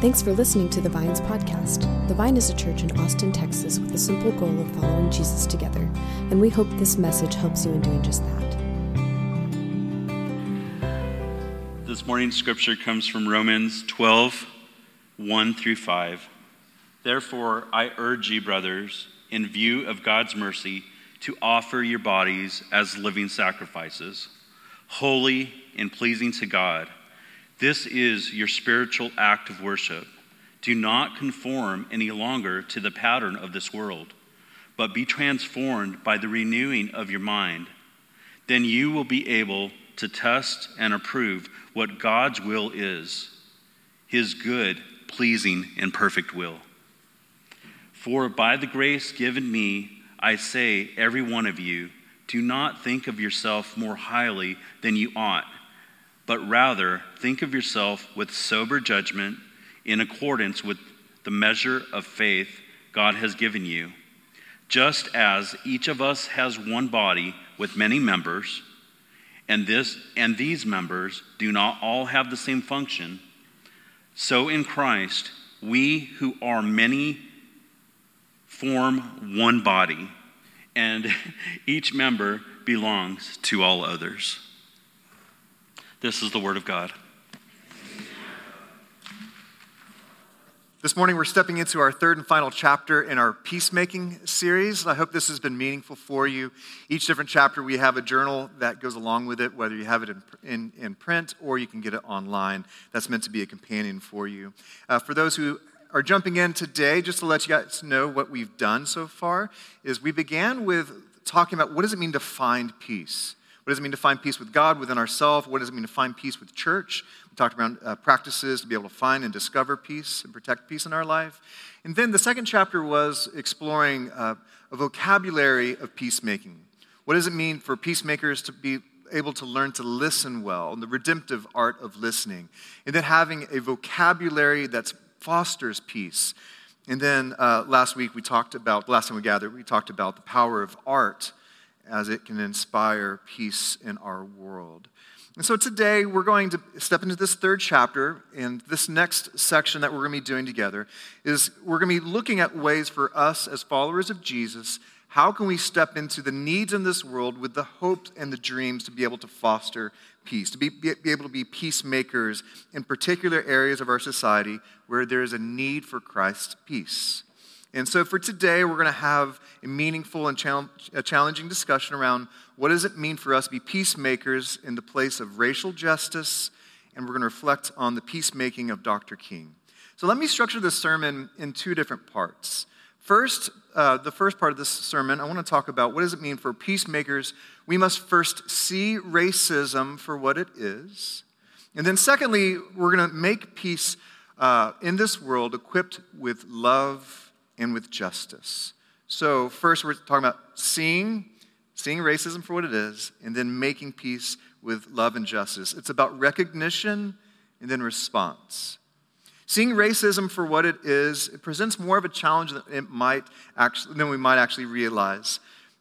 Thanks for listening to the Vines podcast. The Vine is a church in Austin, Texas, with the simple goal of following Jesus together, and we hope this message helps you in doing just that. This morning's scripture comes from Romans 12, 1 through 5. Therefore, I urge you, brothers, in view of God's mercy, to offer your bodies as living sacrifices, holy and pleasing to God this is your spiritual act of worship. Do not conform any longer to the pattern of this world, but be transformed by the renewing of your mind. Then you will be able to test and approve what God's will is his good, pleasing, and perfect will. For by the grace given me, I say, every one of you, do not think of yourself more highly than you ought but rather think of yourself with sober judgment in accordance with the measure of faith God has given you. Just as each of us has one body with many members, and this and these members do not all have the same function, so in Christ we who are many form one body, and each member belongs to all others. This is the Word of God. This morning, we're stepping into our third and final chapter in our peacemaking series. I hope this has been meaningful for you. Each different chapter, we have a journal that goes along with it, whether you have it in, in, in print or you can get it online. That's meant to be a companion for you. Uh, for those who are jumping in today, just to let you guys know what we've done so far, is we began with talking about what does it mean to find peace? What does it mean to find peace with God, within ourselves? What does it mean to find peace with church? We talked about uh, practices to be able to find and discover peace and protect peace in our life. And then the second chapter was exploring uh, a vocabulary of peacemaking. What does it mean for peacemakers to be able to learn to listen well, and the redemptive art of listening, and then having a vocabulary that fosters peace. And then uh, last week we talked about, last time we gathered, we talked about the power of art as it can inspire peace in our world. And so today we're going to step into this third chapter, and this next section that we're going to be doing together is we're going to be looking at ways for us as followers of Jesus. How can we step into the needs in this world with the hopes and the dreams to be able to foster peace, to be, be, able to be peacemakers in particular areas of our society where there is a need for Christ's peace? And so for today, we're going to have a meaningful and a challenging discussion around what does it mean for us to be peacemakers in the place of racial justice, and we're going to reflect on the peacemaking of Dr. King. So let me structure this sermon in two different parts. First, uh, the first part of this sermon, I want to talk about what does it mean for peacemakers. We must first see racism for what it is. And then, secondly, we're going to make peace uh, in this world equipped with love and with justice. So, first, we're talking about seeing, seeing racism for what it is, and then making peace with love and justice. It's about recognition and then response. Seeing racism for what it is, it presents more of a challenge than, it might actually, than we might actually realize.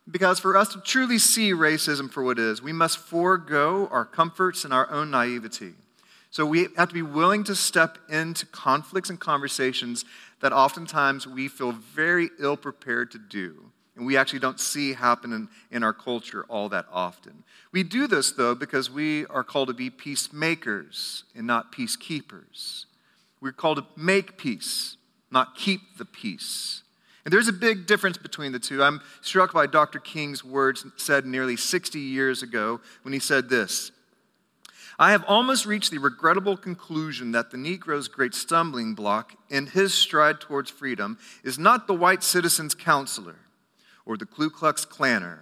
Because for us to truly see racism for what it is, we must forego our comforts and our own naivety. So we have to be willing to step into conflicts and conversations that oftentimes we feel very ill prepared to do. And we actually don't see happen in, in our culture all that often. We do this, though, because we are called to be peacemakers and not peacekeepers. We're called to make peace, not keep the peace. And there's a big difference between the two. I'm struck by Dr. King's words said nearly 60 years ago when he said this I have almost reached the regrettable conclusion that the Negro's great stumbling block in his stride towards freedom is not the white citizen's counselor or the Ku Klux Klanner,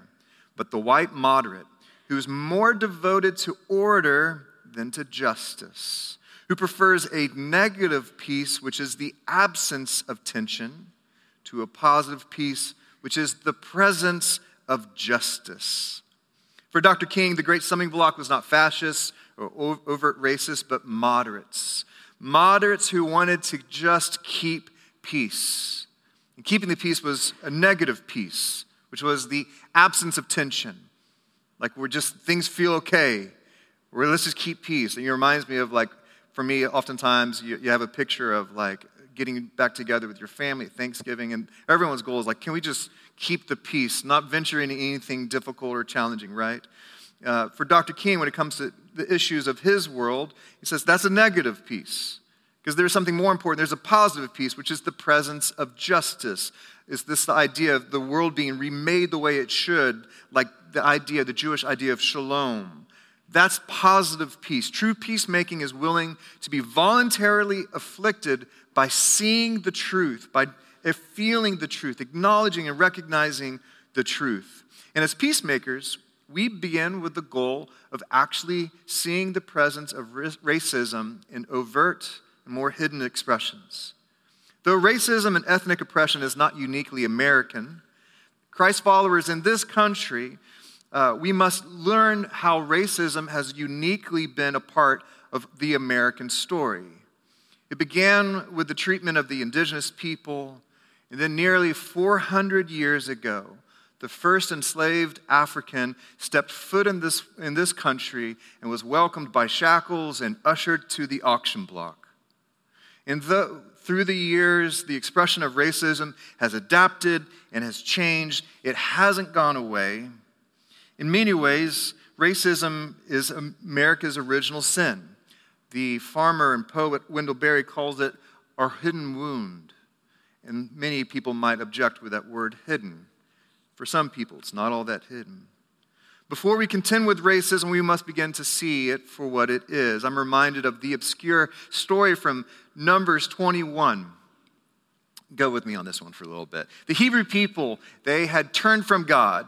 but the white moderate who's more devoted to order than to justice, who prefers a negative peace, which is the absence of tension, to a positive peace, which is the presence of justice. For Dr. King, the great stumbling block was not fascists overt racists, but moderates. Moderates who wanted to just keep peace. And keeping the peace was a negative peace, which was the absence of tension. Like we're just, things feel okay. Or let's just keep peace. And it reminds me of like for me, oftentimes you, you have a picture of like getting back together with your family at Thanksgiving, and everyone's goal is like, can we just keep the peace, not venture into anything difficult or challenging, right? Uh, for Dr. King, when it comes to the issues of his world, he says that's a negative peace. Because there's something more important. There's a positive peace, which is the presence of justice. Is this the idea of the world being remade the way it should, like the idea, the Jewish idea of shalom? That's positive peace. True peacemaking is willing to be voluntarily afflicted by seeing the truth, by feeling the truth, acknowledging and recognizing the truth. And as peacemakers, we begin with the goal of actually seeing the presence of racism in overt and more hidden expressions. Though racism and ethnic oppression is not uniquely American, Christ followers in this country, uh, we must learn how racism has uniquely been a part of the American story. It began with the treatment of the indigenous people, and then nearly 400 years ago, the first enslaved African stepped foot in this, in this country and was welcomed by shackles and ushered to the auction block. And the, through the years, the expression of racism has adapted and has changed. It hasn't gone away. In many ways, racism is America's original sin. The farmer and poet Wendell Berry calls it our hidden wound. And many people might object with that word hidden. For some people, it's not all that hidden. Before we contend with racism, we must begin to see it for what it is. I'm reminded of the obscure story from Numbers 21. Go with me on this one for a little bit. The Hebrew people, they had turned from God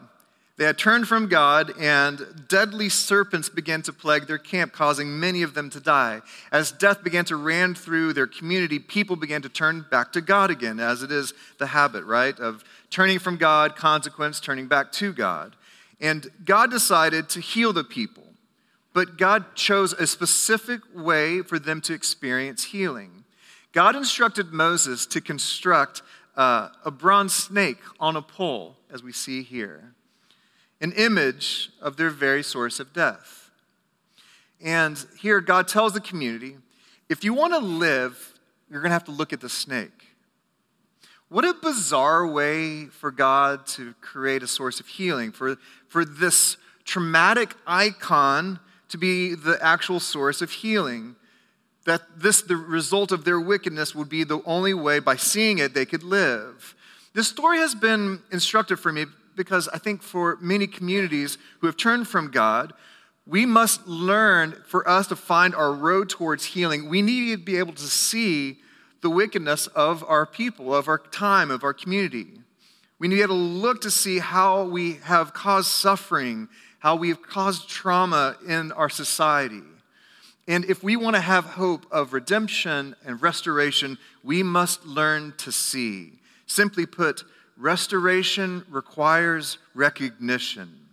they had turned from God, and deadly serpents began to plague their camp, causing many of them to die. As death began to ran through their community, people began to turn back to God again, as it is the habit, right? Of turning from God, consequence, turning back to God. And God decided to heal the people, but God chose a specific way for them to experience healing. God instructed Moses to construct uh, a bronze snake on a pole, as we see here an image of their very source of death. And here, God tells the community if you want to live, you're going to have to look at the snake. What a bizarre way for God to create a source of healing, for, for this traumatic icon to be the actual source of healing. That this, the result of their wickedness, would be the only way by seeing it they could live. This story has been instructive for me because I think for many communities who have turned from God, we must learn for us to find our road towards healing. We need to be able to see the wickedness of our people, of our time, of our community. We need to look to see how we have caused suffering, how we have caused trauma in our society. And if we want to have hope of redemption and restoration, we must learn to see. Simply put, restoration requires recognition.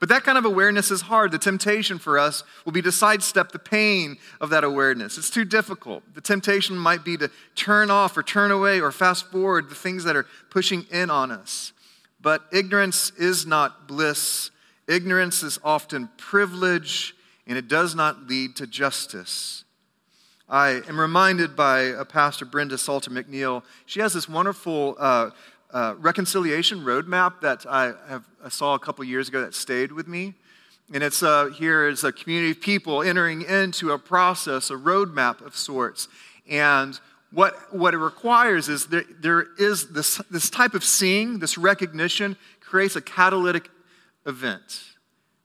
But that kind of awareness is hard. The temptation for us will be to sidestep the pain of that awareness. It's too difficult. The temptation might be to turn off or turn away or fast forward the things that are pushing in on us. But ignorance is not bliss, ignorance is often privilege, and it does not lead to justice. I am reminded by a pastor, Brenda Salter McNeil. She has this wonderful uh, uh, reconciliation roadmap that I, have, I saw a couple years ago that stayed with me. And it's uh, here is a community of people entering into a process, a roadmap of sorts. And what, what it requires is there, there is this, this type of seeing, this recognition creates a catalytic event.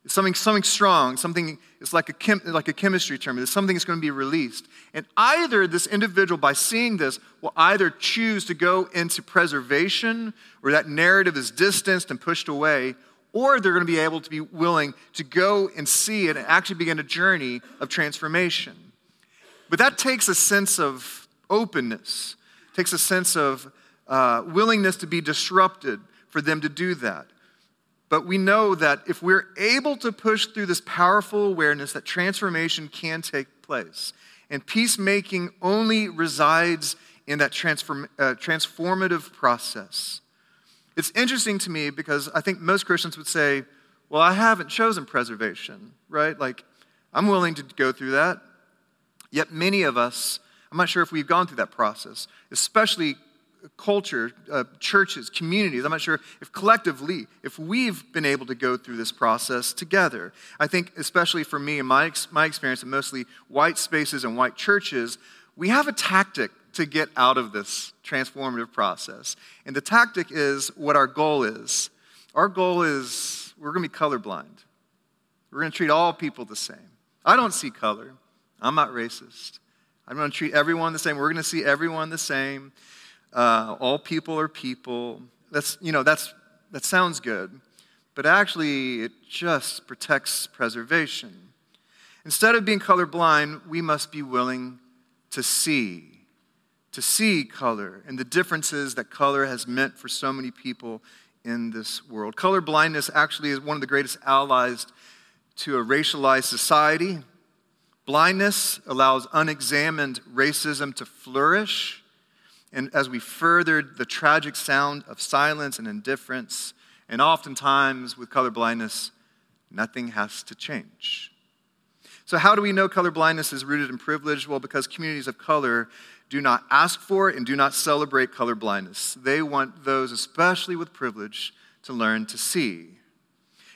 Something, something strong, something, it's like a, chem, like a chemistry term. It's something that's going to be released. And either this individual, by seeing this, will either choose to go into preservation, where that narrative is distanced and pushed away, or they're going to be able to be willing to go and see it and actually begin a journey of transformation. But that takes a sense of openness, takes a sense of uh, willingness to be disrupted for them to do that. But we know that if we're able to push through this powerful awareness that transformation can take place, and peacemaking only resides in that transform, uh, transformative process. It's interesting to me because I think most Christians would say, well, I haven't chosen preservation, right? Like, I'm willing to go through that. Yet many of us, I'm not sure if we've gone through that process, especially culture, uh, churches, communities. I'm not sure if collectively, if we've been able to go through this process together. I think, especially for me and my, my experience in mostly white spaces and white churches, we have a tactic to get out of this transformative process. And the tactic is what our goal is. Our goal is we're going to be colorblind. We're going to treat all people the same. I don't see color. I'm not racist. I'm going to treat everyone the same. We're going to see everyone the same. Uh, all people are people. That's, you know, that's, that sounds good, but actually it just protects preservation. Instead of being colorblind, we must be willing to see, to see color and the differences that color has meant for so many people in this world. Color blindness actually is one of the greatest allies to a racialized society. Blindness allows unexamined racism to flourish. And as we furthered the tragic sound of silence and indifference, and oftentimes with color blindness, nothing has to change. So, how do we know color blindness is rooted in privilege? Well, because communities of color do not ask for and do not celebrate color blindness. They want those, especially with privilege, to learn to see.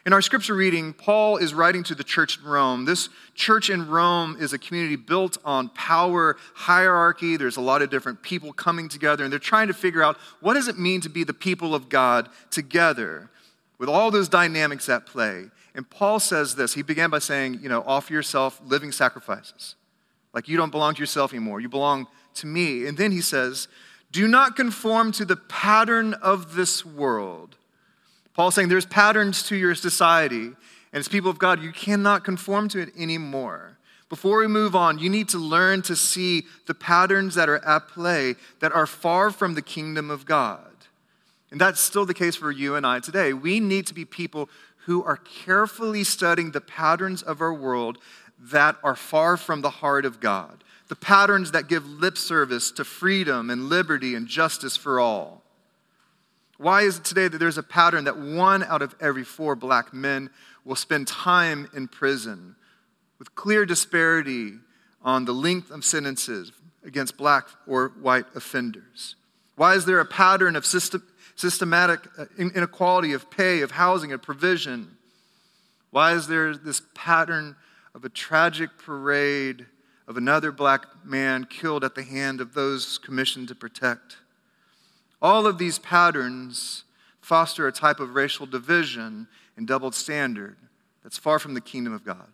In our scripture reading, Paul is writing to the church in Rome. This church in Rome is a community built on power, hierarchy. There's a lot of different people coming together, and they're trying to figure out what does it mean to be the people of God together with all those dynamics at play. And Paul says this. He began by saying, you know, offer yourself living sacrifices. Like you don't belong to yourself anymore. You belong to me. And then he says, do not conform to the pattern of this world Paul's saying there's patterns to your society, and as people of God, you cannot conform to it anymore. Before we move on, you need to learn to see the patterns that are at play that are far from the kingdom of God. And that's still the case for you and I today. We need to be people who are carefully studying the patterns of our world that are far from the heart of God, the patterns that give lip service to freedom and liberty and justice for all. Why is it today that there's a pattern that one out of every four black men will spend time in prison with clear disparity on the length of sentences against black or white offenders? Why is there a pattern of system, systematic uh, inequality of pay, of housing, of provision? Why is there this pattern of a tragic parade of another black man killed at the hand of those commissioned to protect? All of these patterns foster a type of racial division and double standard that's far from the kingdom of God.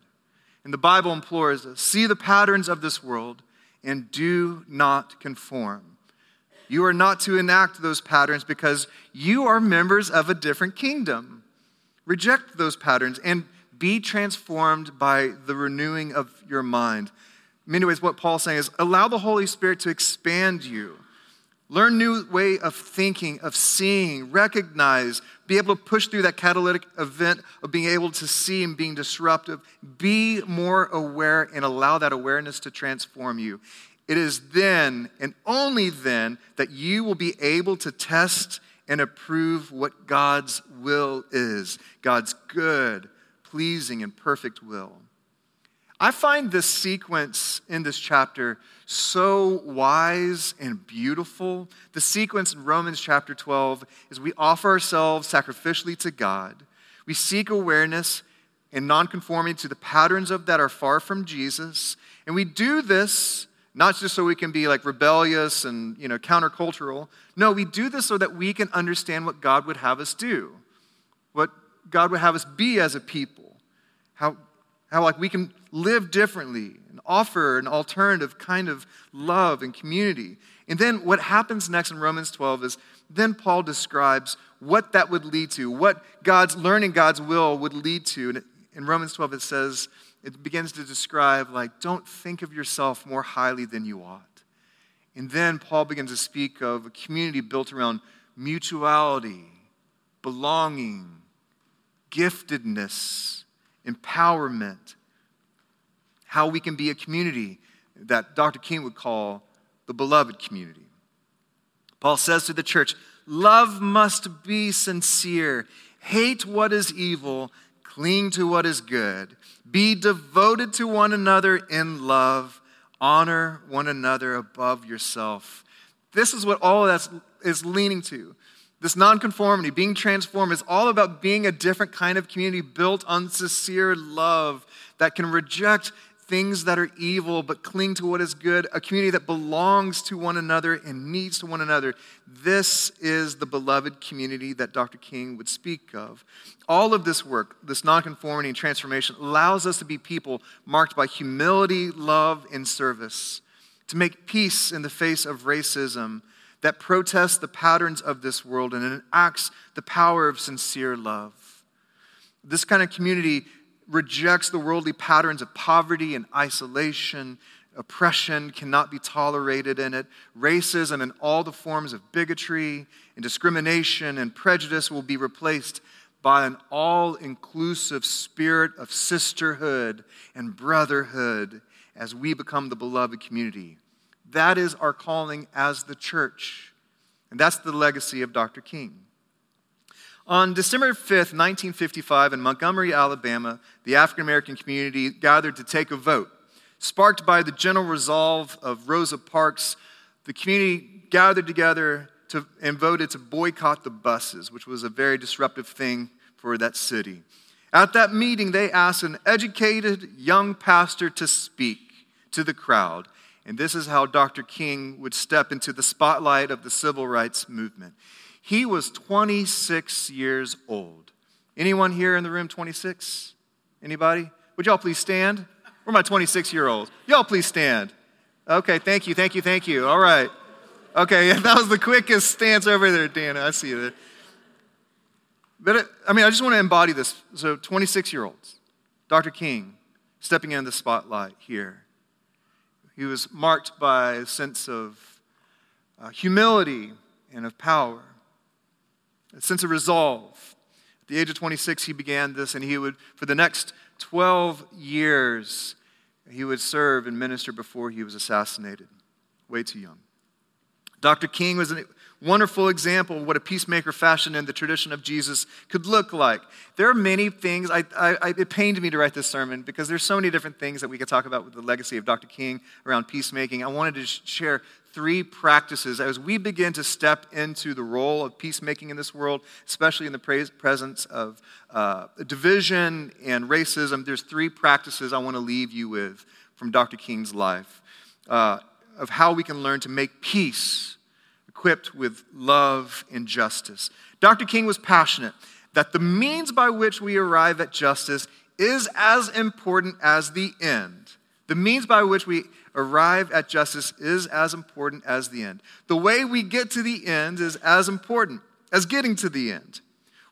And the Bible implores us see the patterns of this world and do not conform. You are not to enact those patterns because you are members of a different kingdom. Reject those patterns and be transformed by the renewing of your mind. In many ways, what Paul's saying is allow the Holy Spirit to expand you Learn new way of thinking, of seeing, recognize, be able to push through that catalytic event of being able to see and being disruptive. Be more aware and allow that awareness to transform you. It is then and only then that you will be able to test and approve what God's will is God's good, pleasing, and perfect will. I find this sequence in this chapter so wise and beautiful. The sequence in Romans chapter 12 is we offer ourselves sacrificially to God. We seek awareness and nonconformity to the patterns of that are far from Jesus. And we do this not just so we can be like rebellious and you know countercultural. No, we do this so that we can understand what God would have us do, what God would have us be as a people, how how like we can live differently offer an alternative kind of love and community. And then what happens next in Romans 12 is then Paul describes what that would lead to, what God's learning God's will would lead to. And in Romans 12 it says, it begins to describe like don't think of yourself more highly than you ought. And then Paul begins to speak of a community built around mutuality, belonging, giftedness, empowerment, how we can be a community that Dr. King would call the beloved community. Paul says to the church, Love must be sincere. Hate what is evil. Cling to what is good. Be devoted to one another in love. Honor one another above yourself. This is what all of that is leaning to. This nonconformity, being transformed, is all about being a different kind of community built on sincere love that can reject things that are evil but cling to what is good, a community that belongs to one another and needs to one another. This is the beloved community that Dr. King would speak of. All of this work, this nonconformity and transformation, allows us to be people marked by humility, love, and service, to make peace in the face of racism that protests the patterns of this world and enacts the power of sincere love. This kind of community rejects the worldly patterns of poverty and isolation. Oppression cannot be tolerated in it. Racism and all the forms of bigotry and discrimination and prejudice will be replaced by an all inclusive spirit of sisterhood and brotherhood as we become the beloved community. That is our calling as the church. And that's the legacy of Dr. King. On December 5th, 1955, in Montgomery, Alabama, the African American community gathered to take a vote. Sparked by the general resolve of Rosa Parks, the community gathered together to, and voted to boycott the buses, which was a very disruptive thing for that city. At that meeting, they asked an educated young pastor to speak to the crowd. And this is how Dr. King would step into the spotlight of the civil rights movement. He was 26 years old. Anyone here in the room 26? Anybody? Would y'all please stand? Where my 26 year olds? Y'all please stand. Okay, thank you, thank you, thank you. All right. Okay, Yeah, that was the quickest stance over there, Dana. I see you But it, I mean, I just want to embody this. So, 26 year olds, Dr. King stepping in the spotlight here. He was marked by a sense of uh, humility and of power a sense of resolve. At the age of 26, he began this, and he would, for the next 12 years, he would serve and minister before he was assassinated. Way too young. Dr. King was a wonderful example of what a peacemaker fashioned in the tradition of Jesus could look like. There are many things, I, I, it pained me to write this sermon because there's so many different things that we could talk about with the legacy of Dr. King around peacemaking. I wanted to share three practices as we begin to step into the role of peacemaking in this world, especially in the presence of uh, division and racism. There's three practices I want to leave you with from Dr. King's life uh, of how we can learn to make peace equipped with love and justice. Dr. King was passionate that the means by which we arrive at justice is as important as the end. The means by which we arrive at justice is as important as the end. The way we get to the end is as important as getting to the end.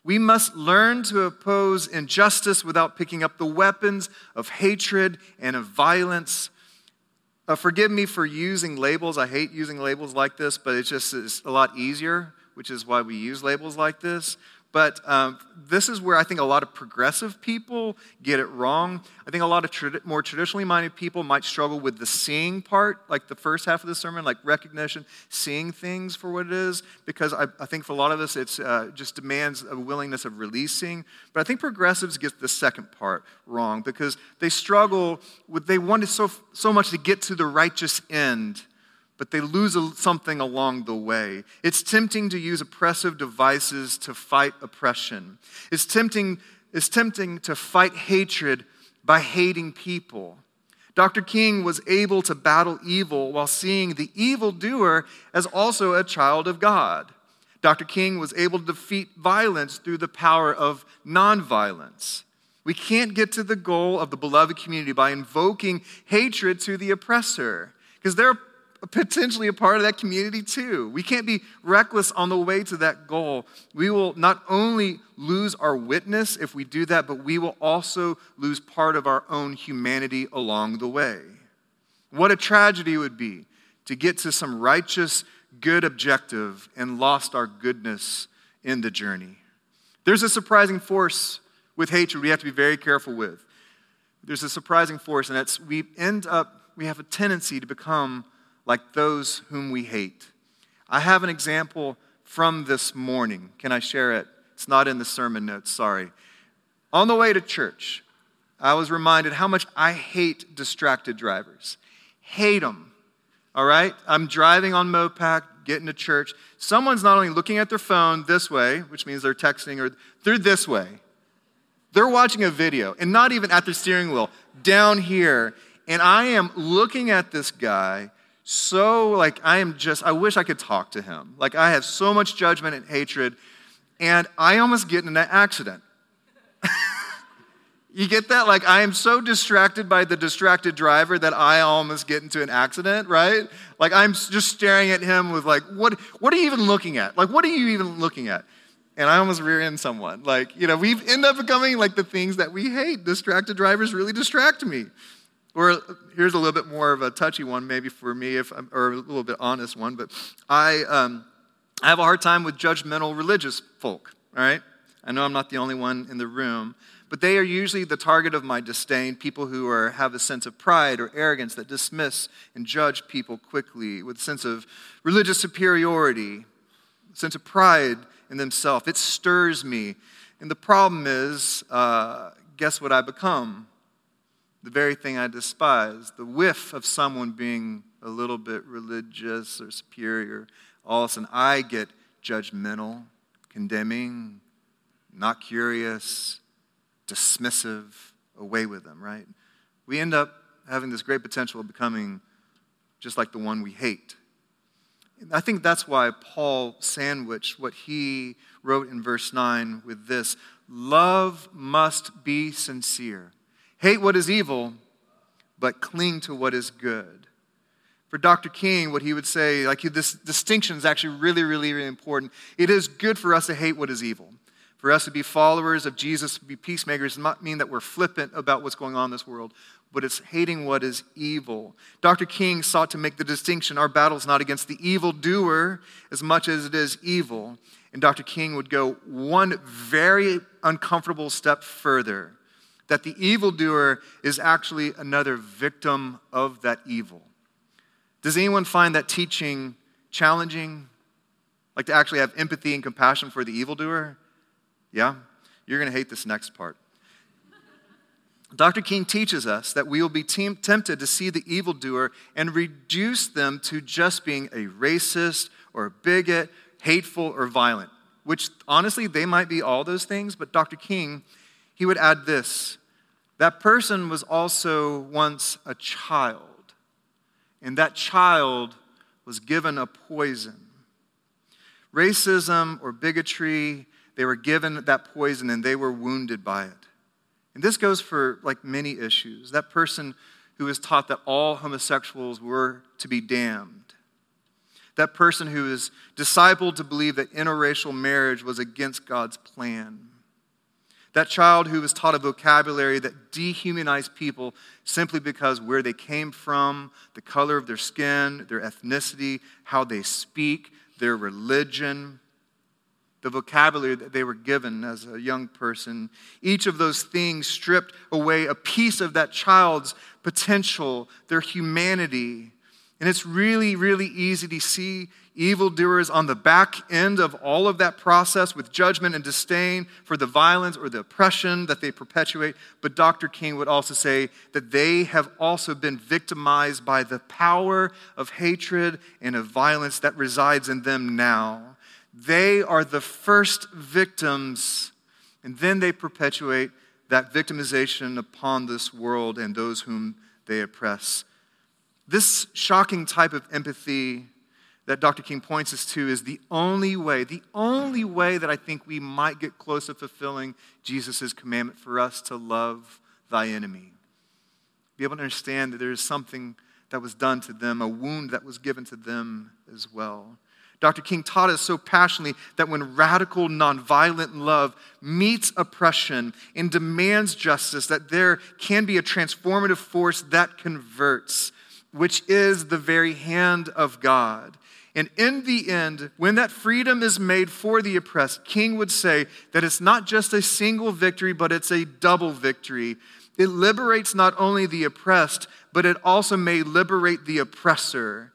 We must learn to oppose injustice without picking up the weapons of hatred and of violence. Uh, forgive me for using labels. I hate using labels like this, but it's just it's a lot easier, which is why we use labels like this. But um, this is where I think a lot of progressive people get it wrong. I think a lot of more traditionally minded people might struggle with the seeing part, like the first half of the sermon, like recognition, seeing things for what it is, because I, I think for a lot of us, it uh, just demands a willingness of releasing. But I think progressives get the second part wrong because they struggle with, they wanted so, so much to get to the righteous end but they lose something along the way. It's tempting to use oppressive devices to fight oppression. It's tempting, it's tempting to fight hatred by hating people. Dr. King was able to battle evil while seeing the evildoer as also a child of God. Dr. King was able to defeat violence through the power of nonviolence. We can't get to the goal of the beloved community by invoking hatred to the oppressor, because there are potentially a part of that community too. We can't be reckless on the way to that goal. We will not only lose our witness if we do that, but we will also lose part of our own humanity along the way. What a tragedy it would be to get to some righteous, good objective and lost our goodness in the journey. There's a surprising force with hatred we have to be very careful with. There's a surprising force, and that's we end up, we have a tendency to become like those whom we hate. I have an example from this morning. Can I share it? It's not in the sermon notes, sorry. On the way to church, I was reminded how much I hate distracted drivers. hate them. All right? I'm driving on Mopac, getting to church. Someone's not only looking at their phone this way, which means they're texting, or they're this way. They're watching a video and not even at the steering wheel, down here. And I am looking at this guy so, like, I am just, I wish I could talk to him. Like, I have so much judgment and hatred, and I almost get in an accident. You get that? Like, I am so distracted by the distracted driver that I almost get into an accident, right? Like, I'm just staring at him with, like, what, what are you even looking at? Like, what are you even looking at? And I almost rear end someone. Like, you know, we end up becoming like the things that we hate. Distracted drivers really distract me. Or here's a little bit more of a touchy one, maybe for me, if I'm, or a little bit honest one, but I, um, I have a hard time with judgmental religious folk, all right? I know I'm not the only one in the room but they are usually the target of my disdain people who are, have a sense of pride or arrogance that dismiss and judge people quickly with a sense of religious superiority, a sense of pride in themselves. It stirs me. And the problem is, uh, guess what I become? The very thing I despise. The whiff of someone being a little bit religious or superior. All of a sudden, I get judgmental, condemning, not curious dismissive, away with them, right? We end up having this great potential of becoming just like the one we hate. I think that's why Paul sandwiched what he wrote in verse 9 with this Love must be sincere. Hate what is evil, but cling to what is good. For Dr. King, what he would say, like this distinction is actually really, really, really important. It is good for us to hate what is evil. For us to be followers of Jesus, to be peacemakers, does not mean that we're flippant about what's going on in this world, but it's hating what is evil. Dr. King sought to make the distinction our battle is not against the evil doer as much as it is evil. And Dr. King would go one very uncomfortable step further that the evildoer is actually another victim of that evil. Does anyone find that teaching challenging? Like to actually have empathy and compassion for the evildoer? Yeah? You're going to hate this next part. Dr. King teaches us that we will be tempted to see the evildoer and reduce them to just being a racist or a bigot, hateful or violent, which honestly, they might be all those things, but Dr. King, he would add this that person was also once a child, and that child was given a poison. Racism or bigotry they were given that poison and they were wounded by it. And this goes for like many issues. That person who was taught that all homosexuals were to be damned. That person who is discipled to believe that interracial marriage was against God's plan. That child who was taught a vocabulary that dehumanized people simply because where they came from, the color of their skin, their ethnicity, how they speak, their religion, the vocabulary that they were given as a young person. Each of those things stripped away a piece of that child's potential, their humanity. And it's really, really easy to see evildoers on the back end of all of that process with judgment and disdain for the violence or the oppression that they perpetuate. But Dr. King would also say that they have also been victimized by the power of hatred and of violence that resides in them now. They are the first victims, and then they perpetuate that victimization upon this world and those whom they oppress. This shocking type of empathy that Dr. King points us to is the only way, the only way that I think we might get close to fulfilling Jesus' commandment for us to love thy enemy. Be able to understand that there is something that was done to them, a wound that was given to them as well. Dr. King taught us so passionately that when radical, nonviolent love meets oppression and demands justice, that there can be a transformative force that converts, which is the very hand of God. And in the end, when that freedom is made for the oppressed, King would say that it's not just a single victory, but it's a double victory. It liberates not only the oppressed, but it also may liberate the oppressor.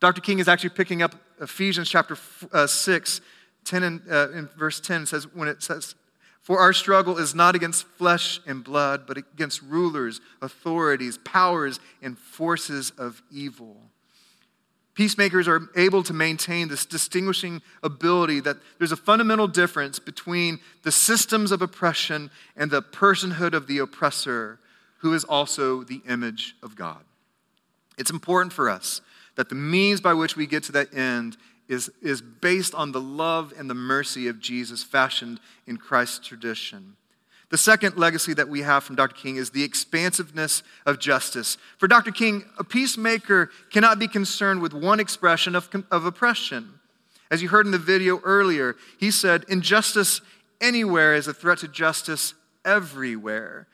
Dr. King is actually picking up Ephesians chapter uh, 6, 10 and, uh, in verse 10 says, when it says, For our struggle is not against flesh and blood, but against rulers, authorities, powers, and forces of evil. Peacemakers are able to maintain this distinguishing ability that there's a fundamental difference between the systems of oppression and the personhood of the oppressor, who is also the image of God. It's important for us that the means by which we get to that end is, is based on the love and the mercy of Jesus fashioned in Christ's tradition. The second legacy that we have from Dr. King is the expansiveness of justice. For Dr. King, a peacemaker cannot be concerned with one expression of, of oppression. As you heard in the video earlier, he said, Injustice anywhere is a threat to justice everywhere.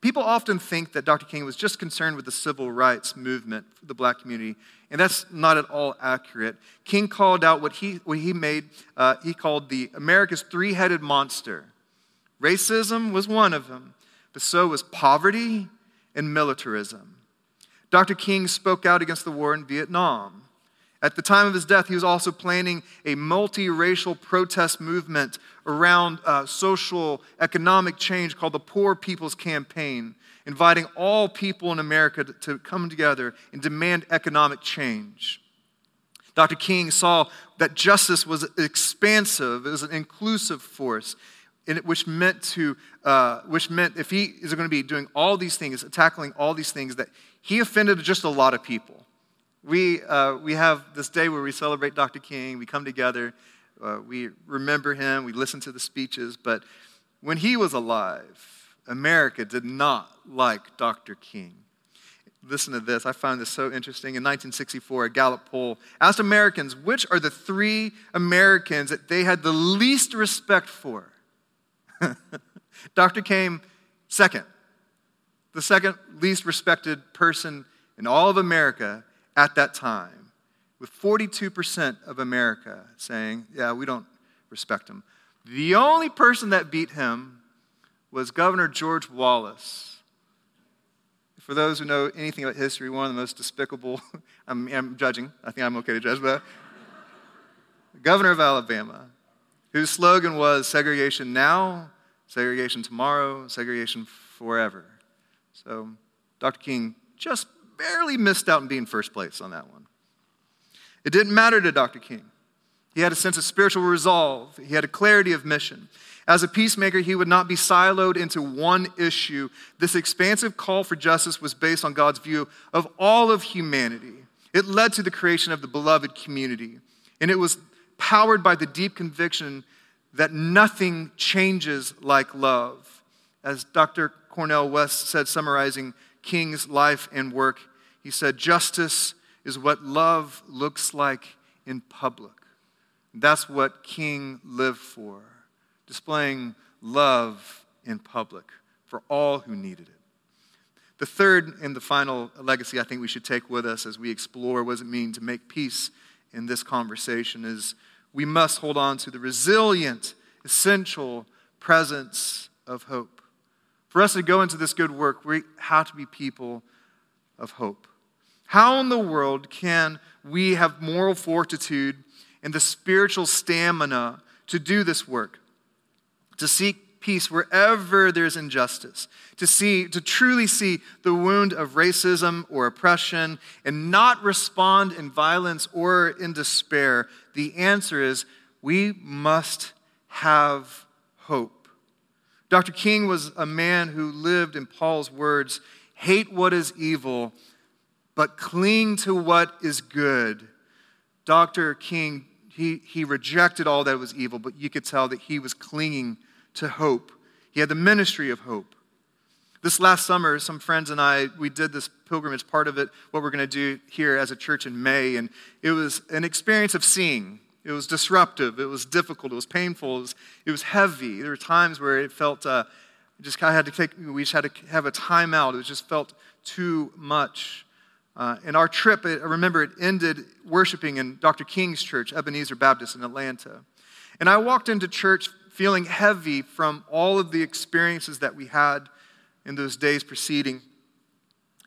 People often think that Dr. King was just concerned with the civil rights movement for the black community, and that's not at all accurate. King called out what he, what he made, uh, he called the America's three headed monster. Racism was one of them, but so was poverty and militarism. Dr. King spoke out against the war in Vietnam. At the time of his death, he was also planning a multiracial protest movement around uh, social economic change called the Poor People's Campaign, inviting all people in America to, to come together and demand economic change. Dr. King saw that justice was expansive, it was an inclusive force, which meant to, uh, which meant if he is going to be doing all these things, tackling all these things, that he offended just a lot of people we, uh, we have this day where we celebrate Dr. King. We come together, uh, we remember him, we listen to the speeches. But when he was alive, America did not like Dr. King. Listen to this. I found this so interesting. In 1964, a Gallup poll asked Americans which are the three Americans that they had the least respect for. Dr. came second, the second least respected person in all of America at that time, with 42% of America saying, Yeah, we don't respect him. The only person that beat him was Governor George Wallace. For those who know anything about history, one of the most despicable, I'm, I'm judging, I think I'm okay to judge, but governor of Alabama, whose slogan was segregation now, segregation tomorrow, segregation forever. So Dr. King just barely missed out on being first place on that one. It didn't matter to Dr. King. He had a sense of spiritual resolve, he had a clarity of mission. As a peacemaker, he would not be siloed into one issue. This expansive call for justice was based on God's view of all of humanity. It led to the creation of the beloved community, and it was powered by the deep conviction that nothing changes like love. As Dr. Cornel West said, summarizing King's life and work, he said, Justice is what love looks like in public. That's what King lived for, displaying love in public for all who needed it. The third and the final legacy I think we should take with us as we explore what does it mean to make peace in this conversation is we must hold on to the resilient, essential presence of hope. For us to go into this good work, we have to be people of hope. How in the world can we have moral fortitude and the spiritual stamina to do this work? To seek peace wherever there's injustice, to see, to truly see the wound of racism or oppression and not respond in violence or in despair. The answer is we must have hope. Dr. King was a man who lived in Paul's words hate what is evil but cling to what is good. Dr. King, he, he rejected all that was evil, but you could tell that he was clinging to hope. He had the ministry of hope. This last summer, some friends and I, we did this pilgrimage, part of it, what we're going to do here as a church in May, and it was an experience of seeing. It was disruptive, it was difficult, it was painful, it was, it was heavy. There were times where it felt, uh, just kind of had to take, we just had to have a timeout. It just felt too much. Uh, and our trip, I remember it ended worshiping in Dr. King's church, Ebenezer Baptist in Atlanta. And I walked into church feeling heavy from all of the experiences that we had in those days preceding.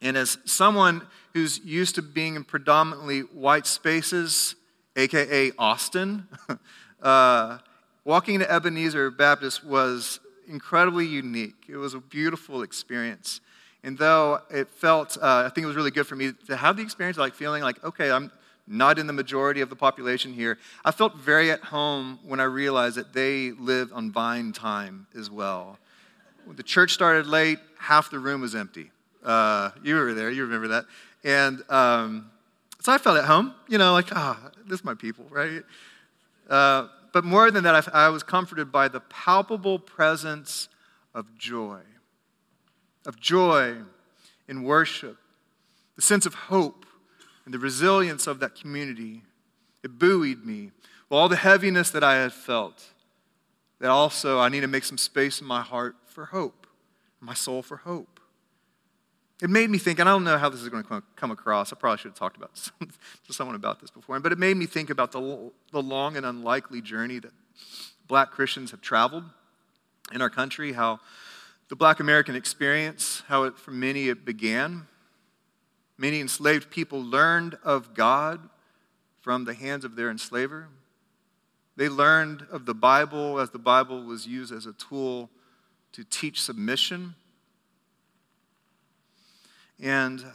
And as someone who's used to being in predominantly white spaces, aka Austin, uh, walking to Ebenezer Baptist was incredibly unique. It was a beautiful experience. And though it felt, uh, I think it was really good for me to have the experience, like feeling like, okay, I'm not in the majority of the population here. I felt very at home when I realized that they live on vine time as well. When the church started late, half the room was empty. Uh, you were there, you remember that. And um, so I felt at home, you know, like, ah, oh, this is my people, right? Uh, but more than that, I, I was comforted by the palpable presence of joy, of joy in worship, the sense of hope and the resilience of that community. It buoyed me. Well, all the heaviness that I had felt, that also I need to make some space in my heart for hope, my soul for hope. It made me think, and I don't know how this is going to come across. I probably should have talked about to someone about this before, but it made me think about the, the long and unlikely journey that black Christians have traveled in our country, how the black American experience, how it, for many it began. Many enslaved people learned of God from the hands of their enslaver. They learned of the Bible as the Bible was used as a tool to teach submission and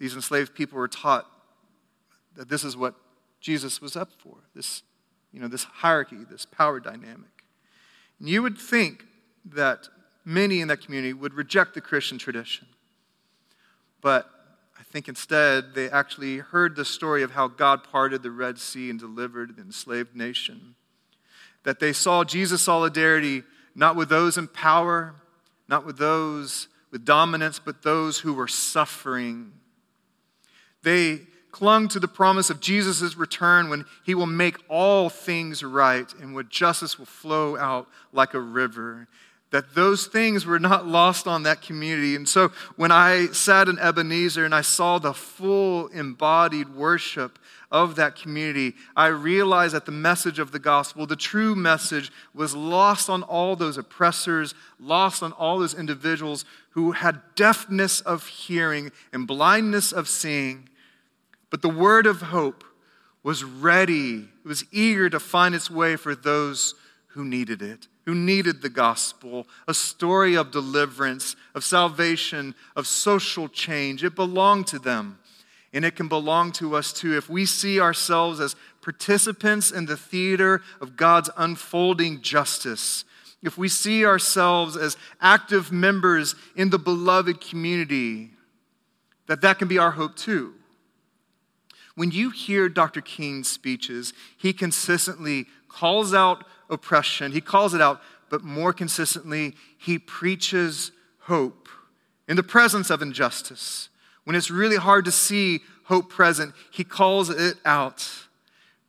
these enslaved people were taught that this is what Jesus was up for this, you know, this hierarchy, this power dynamic. And you would think that many in that community would reject the Christian tradition. But think instead they actually heard the story of how God parted the Red Sea and delivered the enslaved nation. That they saw Jesus' solidarity not with those in power, not with those with dominance, but those who were suffering. They clung to the promise of Jesus' return when he will make all things right and when justice will flow out like a river. That those things were not lost on that community. And so when I sat in Ebenezer and I saw the full embodied worship of that community, I realized that the message of the gospel, the true message, was lost on all those oppressors, lost on all those individuals who had deafness of hearing and blindness of seeing. But the word of hope was ready, it was eager to find its way for those who needed it, who needed the gospel, a story of deliverance, of salvation, of social change. It belonged to them and it can belong to us too if we see ourselves as participants in the theater of God's unfolding justice. If we see ourselves as active members in the beloved community, that that can be our hope too. When you hear Dr. King's speeches, he consistently calls out oppression, he calls it out, but more consistently, he preaches hope in the presence of injustice when it's really hard to see hope present, he calls it out.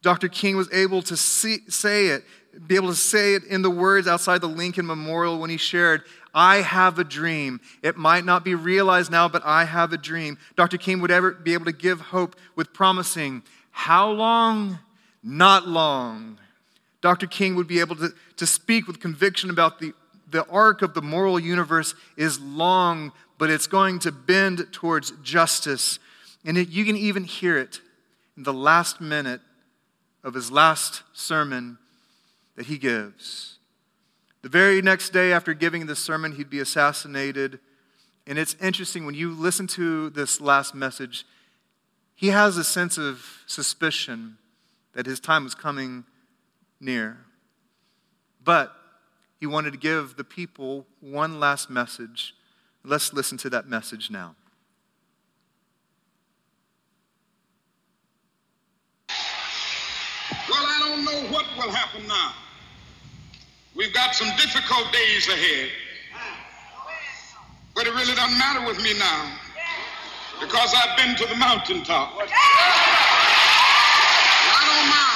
Dr. King was able to see, say it, be able to say it in the words outside the Lincoln Memorial when he shared, I have a dream. It might not be realized now, but I have a dream. Dr. King would ever be able to give hope with promising, How long? Not long. Dr. King would be able to, to speak with conviction about the, the arc of the moral universe is long, but it's going to bend towards justice. And it, you can even hear it in the last minute of his last sermon that he gives. The very next day after giving this sermon, he'd be assassinated. And it's interesting when you listen to this last message, he has a sense of suspicion that his time was coming near. But he wanted to give the people one last message Let's listen to that message now. Well, I don't know what will happen now. We've got some difficult days ahead. But it really doesn't matter with me now because I've been to the mountaintop. I don't mind.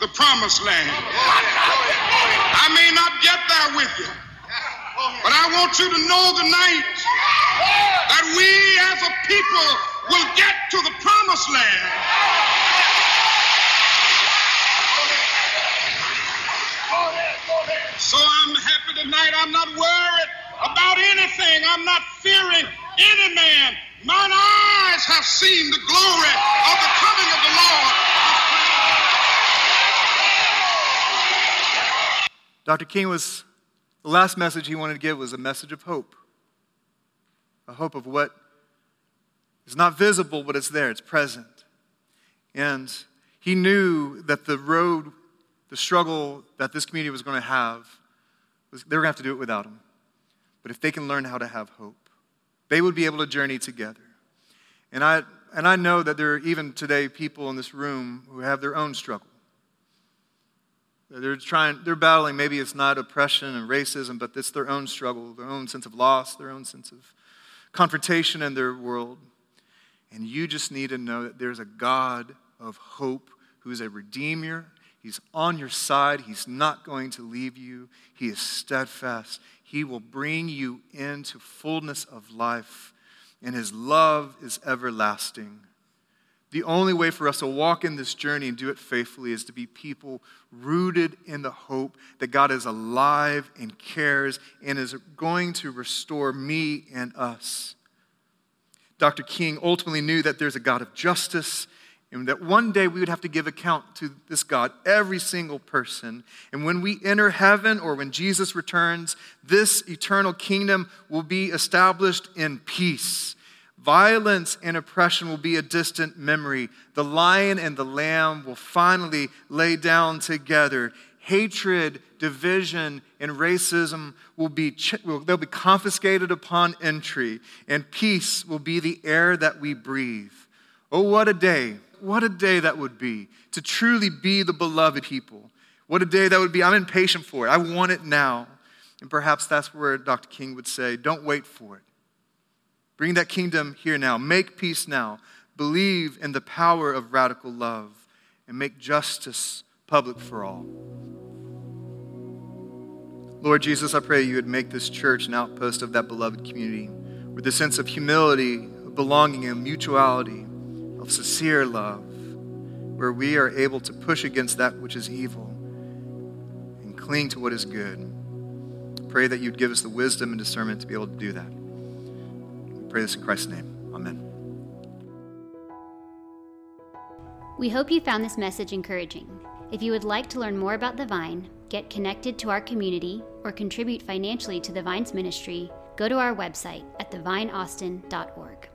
the promised land. I may not get there with you. But I want you to know tonight that we as a people will get to the promised land. So I'm happy tonight. I'm not worried about anything. I'm not fearing any man. Mine eyes have seen the glory of the coming of the Lord. Dr. King was, the last message he wanted to give was a message of hope. A hope of what is not visible, but it's there, it's present. And he knew that the road, the struggle that this community was going to have, was, they were going to have to do it without him. But if they can learn how to have hope, they would be able to journey together. And I, and I know that there are even today people in this room who have their own struggle. They're trying, they're battling, maybe it's not oppression and racism, but it's their own struggle, their own sense of loss, their own sense of confrontation in their world. And you just need to know that there's a God of hope who is a redeemer. He's on your side. He's not going to leave you. He is steadfast. He will bring you into fullness of life, and His love is everlasting. The only way for us to walk in this journey and do it faithfully is to be people rooted in the hope that God is alive and cares and is going to restore me and us. Dr. King ultimately knew that there's a God of justice and that one day we would have to give account to this God, every single person. And when we enter heaven or when Jesus returns, this eternal kingdom will be established in peace. Violence and oppression will be a distant memory. The lion and the lamb will finally lay down together. Hatred, division, and racism will be, they'll be confiscated upon entry, and peace will be the air that we breathe. Oh, what a day what a day that would be to truly be the beloved people. What a day that would be. I'm impatient for it. I want it now. And perhaps that's where Dr. King would say, don't wait for it. Bring that kingdom here now. Make peace now. Believe in the power of radical love and make justice public for all. Lord Jesus, I pray you would make this church an outpost of that beloved community with a sense of humility, of belonging, and mutuality of sincere love, where we are able to push against that which is evil and cling to what is good. Pray that you'd give us the wisdom and discernment to be able to do that. Pray this in Christ's name. Amen. We hope you found this message encouraging. If you would like to learn more about the Vine, get connected to our community, or contribute financially to the Vine's ministry, go to our website at thevineaustin.org.